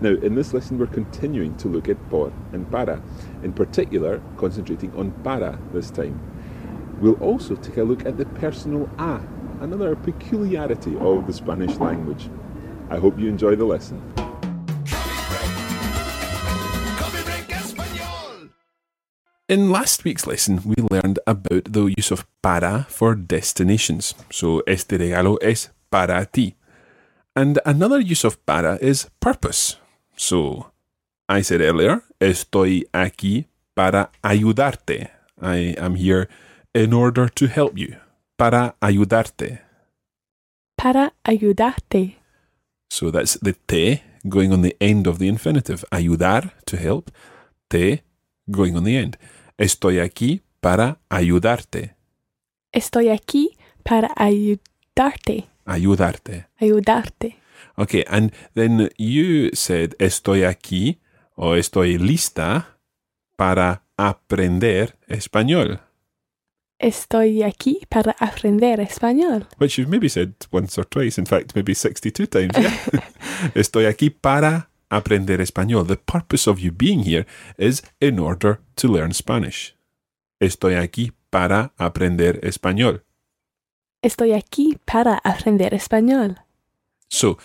Now, in this lesson, we're continuing to look at por and para, in particular, concentrating on para this time. We'll also take a look at the personal a, another peculiarity of the Spanish language. I hope you enjoy the lesson. In last week's lesson, we learned about the use of para for destinations. So, este regalo es para ti. And another use of para is purpose. So, I said earlier, estoy aquí para ayudarte. I am here in order to help you. Para ayudarte. Para ayudarte. So that's the te going on the end of the infinitive. Ayudar, to help. Te going on the end. Estoy aquí para ayudarte. Estoy aquí para ayudarte. Ayudarte. Ayudarte. Okay, and then you said estoy aquí o estoy lista para aprender español, Estoy aquí para aprender español. which you've maybe said once or twice, in fact, maybe 62 times. Yeah? estoy aquí para aprender español. The purpose of you being here is in order to learn Spanish. Estoy aquí para aprender español. Estoy aquí para aprender español. So,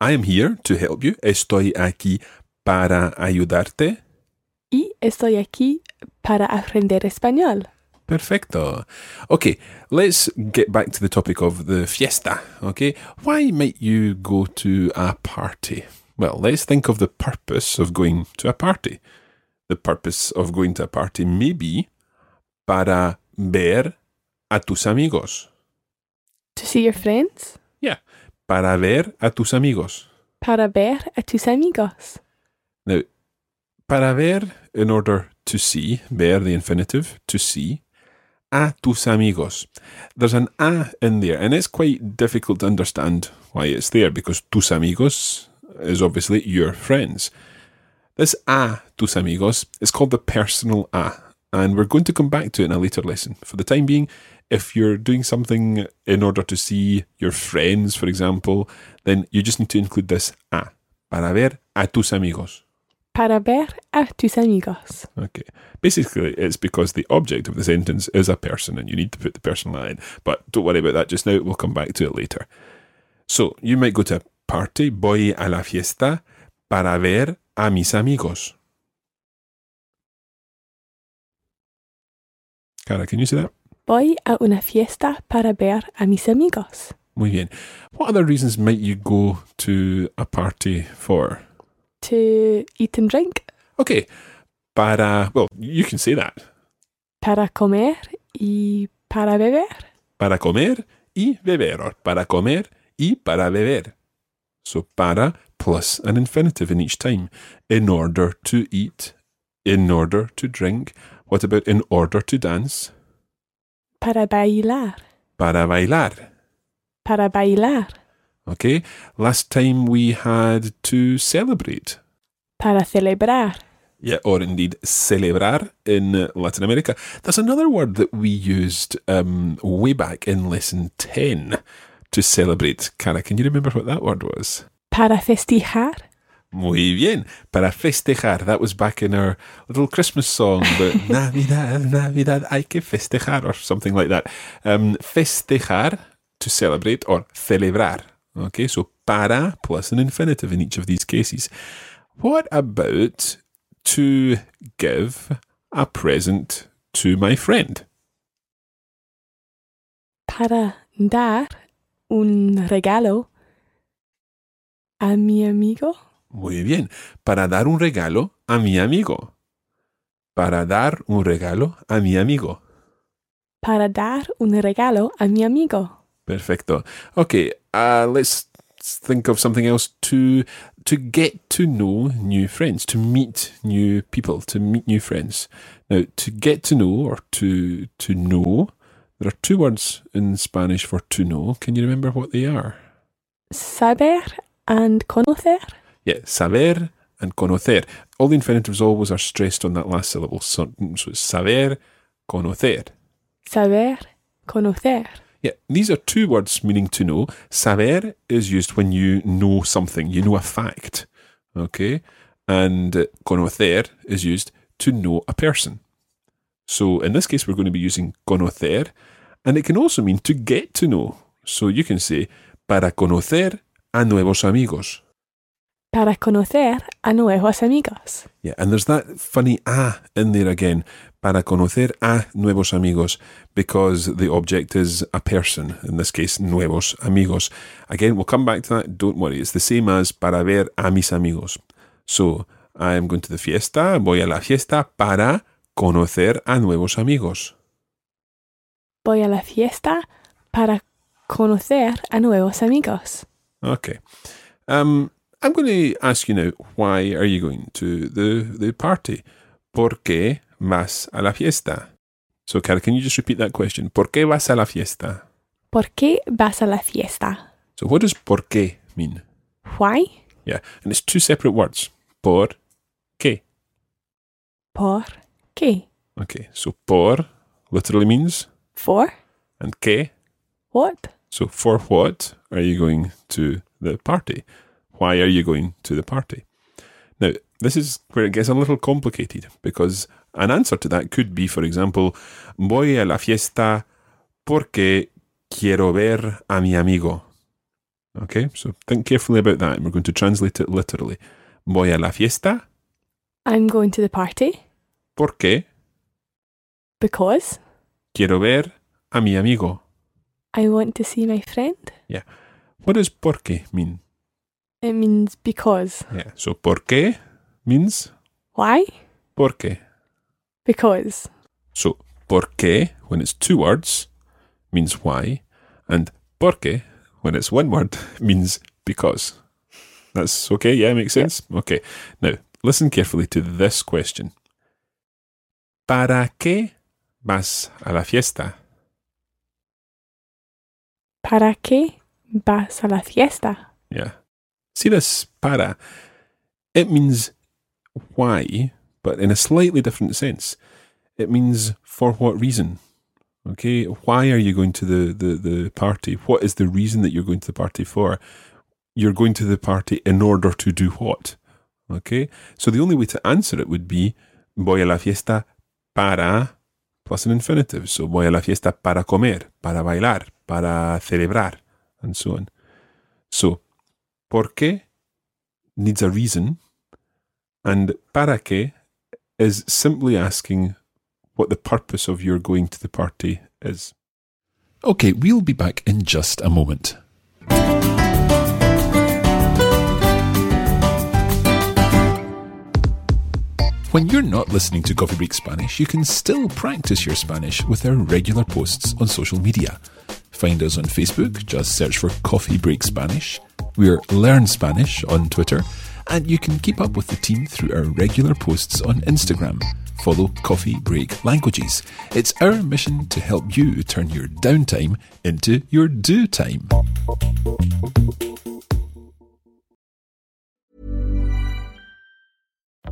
I am here to help you. Estoy aquí para ayudarte. Y estoy aquí para aprender español. Perfecto. Okay, let's get back to the topic of the fiesta. Okay, why might you go to a party? Well, let's think of the purpose of going to a party. The purpose of going to a party may be para ver a tus amigos. To see your friends. Para ver a tus amigos. Para ver a tus amigos. Now, para ver, in order to see, ver the infinitive, to see, a tus amigos. There's an a in there, and it's quite difficult to understand why it's there because tus amigos is obviously your friends. This a tus amigos is called the personal a, and we're going to come back to it in a later lesson. For the time being, if you're doing something in order to see your friends, for example, then you just need to include this a para ver a tus amigos. Para ver a tus amigos. Okay. Basically, it's because the object of the sentence is a person and you need to put the personal a in. But don't worry about that just now. We'll come back to it later. So, you might go to a party. Voy a la fiesta para ver a mis amigos. Cara, can you say that? Voy a una fiesta para ver a mis amigos. Muy bien. What other reasons might you go to a party for? To eat and drink. Okay. Para, well, you can say that. Para comer y para beber. Para comer y beber, or para comer y para beber. So para plus an infinitive in each time. In order to eat, in order to drink. What about in order to dance? Para bailar. Para bailar. Para bailar. Okay. Last time we had to celebrate. Para celebrar. Yeah, or indeed celebrar in Latin America. That's another word that we used um, way back in lesson 10 to celebrate. Cara, can you remember what that word was? Para festejar. Muy bien. Para festejar. That was back in our little Christmas song, but Navidad, Navidad, hay que festejar, or something like that. Um, festejar, to celebrate, or celebrar. Okay, so para plus an infinitive in each of these cases. What about to give a present to my friend? Para dar un regalo a mi amigo. Muy bien. Para dar un regalo a mi amigo. Para dar un regalo a mi amigo. Para dar un regalo a mi amigo. Perfecto. Okay, uh, let's think of something else to to get to know new friends, to meet new people, to meet new friends. Now, to get to know or to to know, there are two words in Spanish for to know. Can you remember what they are? Saber and conocer. Yeah, saber and conocer. All the infinitives always are stressed on that last syllable. So, mm, so it's saber, conocer. Saber, conocer. Yeah, these are two words meaning to know. Saber is used when you know something, you know a fact. Okay? And conocer is used to know a person. So in this case, we're going to be using conocer, and it can also mean to get to know. So you can say, para conocer a nuevos amigos. Para conocer a nuevos amigos. Yeah, and there's that funny a in there again. Para conocer a nuevos amigos, because the object is a person, in this case, nuevos amigos. Again, we'll come back to that. Don't worry. It's the same as para ver a mis amigos. So, I am going to the fiesta, voy a la fiesta para conocer a nuevos amigos. Voy a la fiesta para conocer a nuevos amigos. Okay. Um, I'm going to ask you now, why are you going to the, the party? ¿Por qué vas a la fiesta? So, Cara, can you just repeat that question? ¿Por qué vas a la fiesta? ¿Por qué vas a la fiesta? So, what does por qué mean? Why? Yeah, and it's two separate words. Por qué. ¿Por qué? Okay, so por literally means For and qué. what? So, for what are you going to the party? Why are you going to the party? Now, this is where it gets a little complicated because an answer to that could be, for example, voy a la fiesta porque quiero ver a mi amigo. Okay, so think carefully about that and we're going to translate it literally. Voy a la fiesta I'm going to the party porque because quiero ver a mi amigo. I want to see my friend. Yeah. What does porque mean? It means because. Yeah, so por qué means Why? porque. Because. So, por qué, when it's two words, means why, and porque, when it's one word, means because. That's okay? Yeah, it makes sense? Okay. Now, listen carefully to this question. ¿Para qué vas a la fiesta? ¿Para qué vas a la fiesta? Yeah. See para? It means why, but in a slightly different sense. It means for what reason. Okay, why are you going to the, the, the party? What is the reason that you're going to the party for? You're going to the party in order to do what? Okay, so the only way to answer it would be voy a la fiesta para plus an infinitive. So voy a la fiesta para comer, para bailar, para celebrar, and so on. So, ¿por qué needs a reason, and para qué is simply asking what the purpose of your going to the party is. Okay, we'll be back in just a moment. When you're not listening to Coffee Break Spanish, you can still practice your Spanish with our regular posts on social media. Find us on Facebook, just search for Coffee Break Spanish. We're Learn Spanish on Twitter, and you can keep up with the team through our regular posts on Instagram. Follow Coffee Break Languages. It's our mission to help you turn your downtime into your do time.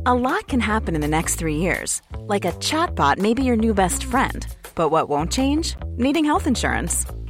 A lot can happen in the next three years. Like a chatbot may be your new best friend. But what won't change? Needing health insurance.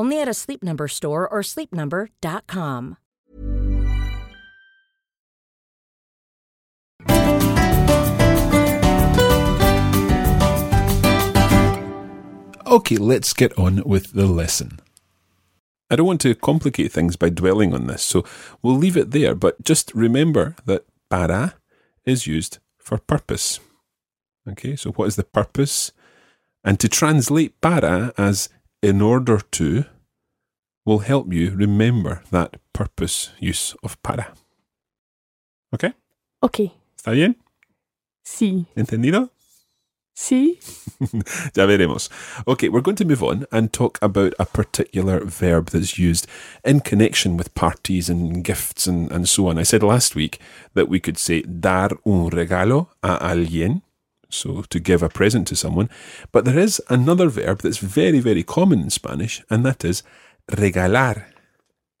Only at a Sleep Number store or sleepnumber.com. Okay, let's get on with the lesson. I don't want to complicate things by dwelling on this, so we'll leave it there, but just remember that para is used for purpose. Okay, so what is the purpose? And to translate para as in order to will help you remember that purpose use of para. Okay? Ok. ¿Está bien? Sí. ¿Entendido? Sí. ya veremos. Okay, we're going to move on and talk about a particular verb that's used in connection with parties and gifts and, and so on. I said last week that we could say dar un regalo a alguien, so to give a present to someone, but there is another verb that's very, very common in Spanish, and that is regalar.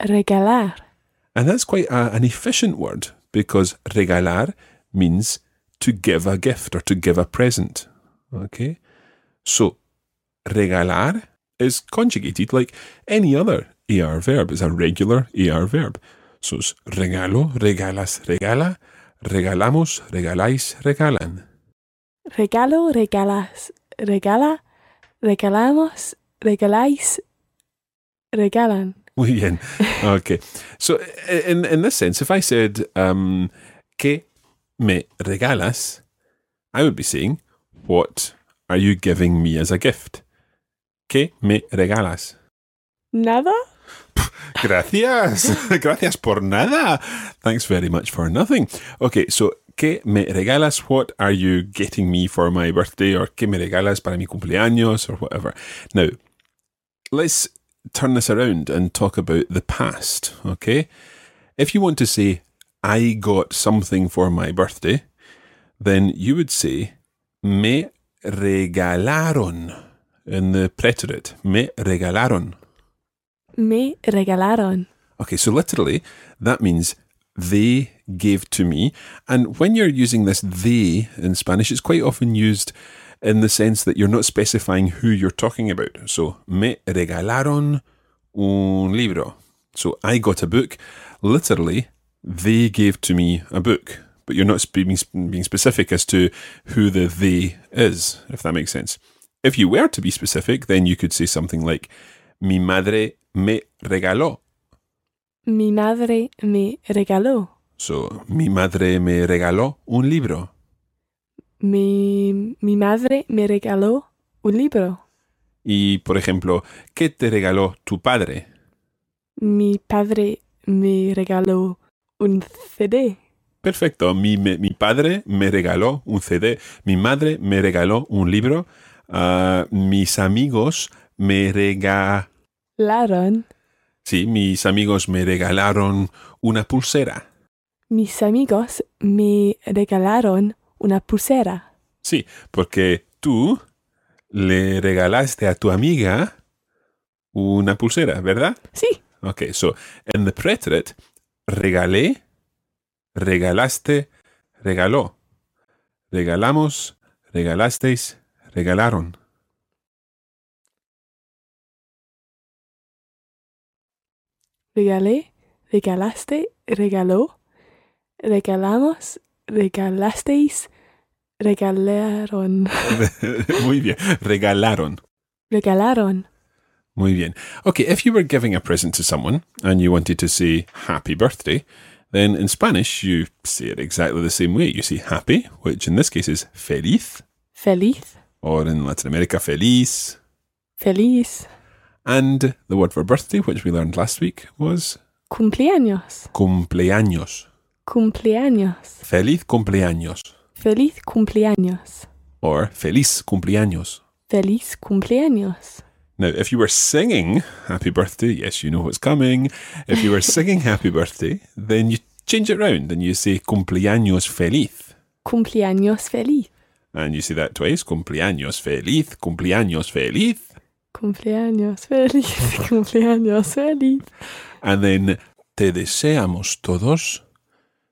Regalar. And that's quite a, an efficient word because regalar means to give a gift or to give a present. Okay? So, regalar is conjugated like any other AR verb. It's a regular AR verb. So it's regalo, regalas, regala, regalamos, regaláis, regalan. Regalo, regalas, regala, regalamos, regaláis, regalan. Muy bien. Okay. So in in this sense, if I said um, que me regalas, I would be saying, what are you giving me as a gift? Que me regalas? Nada? Gracias. Gracias por nada. Thanks very much for nothing. Okay, so que me regalas? What are you getting me for my birthday? Or que me regalas para mi cumpleaños? Or whatever. Now, let's turn this around and talk about the past, okay? If you want to say, I got something for my birthday, then you would say, me regalaron in the preterite. Me regalaron. Me regalaron. Okay, so literally, that means they gave to me. And when you're using this they in Spanish, it's quite often used in the sense that you're not specifying who you're talking about. So, me regalaron un libro. So, I got a book. Literally, they gave to me a book. But you're not being, being specific as to who the they is, if that makes sense. If you were to be specific, then you could say something like, Mi madre me regaló. Mi madre me regaló. So, mi madre me regaló un libro. Mi, mi madre me regaló un libro. Y, por ejemplo, ¿qué te regaló tu padre? Mi padre me regaló un CD. Perfecto. Mi, me- mi padre me regaló un CD. Mi madre me regaló un libro. Ah, mis amigos me regalaron. Sí, mis amigos me regalaron una pulsera. Mis amigos me regalaron una pulsera. Sí, porque tú le regalaste a tu amiga una pulsera, ¿verdad? Sí. Okay, so in the preterite, regalé, regalaste, regaló. Regalamos, regalasteis, regalaron. Regalé, regalaste, regaló. Regalamos, regalasteis, regalaron. Muy bien, regalaron. Regalaron. Muy bien. Okay, if you were giving a present to someone and you wanted to say happy birthday, then in Spanish you say it exactly the same way. You say happy, which in this case is feliz, Feliz. or in Latin America, feliz. Feliz. And the word for birthday, which we learned last week, was Cumpleaños. cumpleaños. Cumpleaños. Feliz cumpleaños. Feliz cumpleaños. Or feliz cumpleaños. Feliz cumpleaños. Now, if you were singing happy birthday, yes, you know what's coming. If you were singing happy birthday, then you change it round and you say cumpleaños feliz. Cumpleaños feliz. And you say that twice cumpleaños feliz, cumpleaños feliz. Cumpleaños feliz. Cumpleaños feliz. And then te deseamos todos.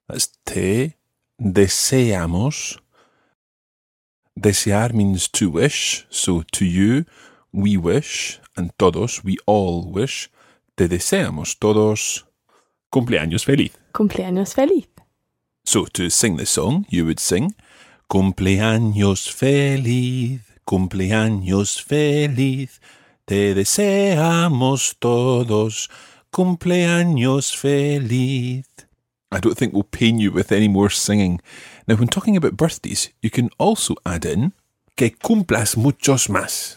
That's te deseamos. Desear means to wish. So to you, we wish. And todos, we all wish. Te deseamos todos. Cumpleaños feliz. Cumpleaños feliz. So to sing the song, you would sing Cumpleaños feliz, cumpleaños feliz, te deseamos todos, cumpleaños feliz. I don't think we'll pain you with any more singing. Now, when talking about birthdays, you can also add in que cumplas muchos más.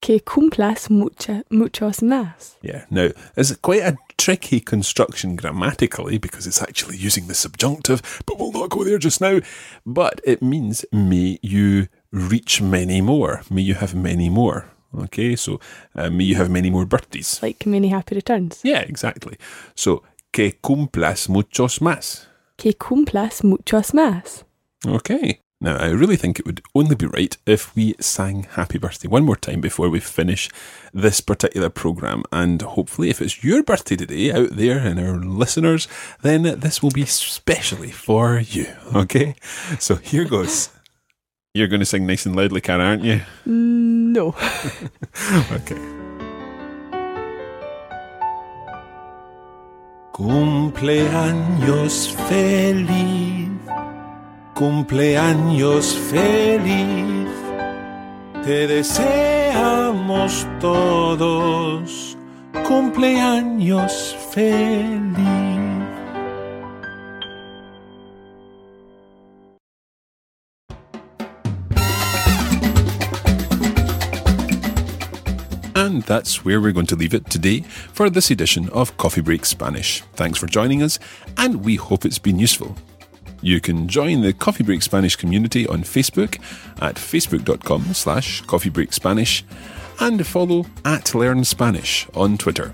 Que cumplas mucha, muchos más. Yeah, now, it's quite a tricky construction grammatically because it's actually using the subjunctive, but we'll not go there just now. But it means may you reach many more, may you have many more. Okay, so uh, may you have many more birthdays. Like many happy returns. Yeah, exactly. So, que cumplas muchos más. Que cumplas muchos más. Okay. Now, I really think it would only be right if we sang Happy Birthday one more time before we finish this particular programme. And hopefully, if it's your birthday today out there and our listeners, then this will be specially for you. Okay? So here goes. You're going to sing nice and loudly, Cara, aren't you? No. Okay. Cumpleaños feliz, cumpleaños feliz, te deseamos todos, cumpleaños feliz. And that's where we're going to leave it today for this edition of Coffee Break Spanish. Thanks for joining us, and we hope it's been useful. You can join the Coffee Break Spanish community on Facebook at facebook.com slash coffeebreakspanish and follow at Learn Spanish on Twitter.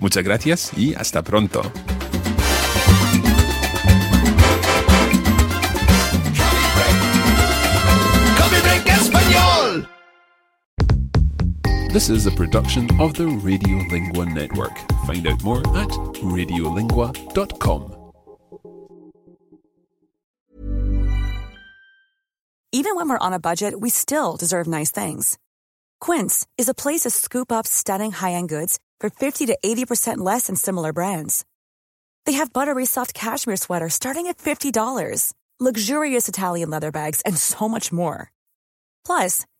Muchas gracias y hasta pronto. This is a production of the Radiolingua Network. Find out more at radiolingua.com. Even when we're on a budget, we still deserve nice things. Quince is a place to scoop up stunning high-end goods for 50 to 80% less than similar brands. They have buttery soft cashmere sweaters starting at $50, luxurious Italian leather bags, and so much more. Plus,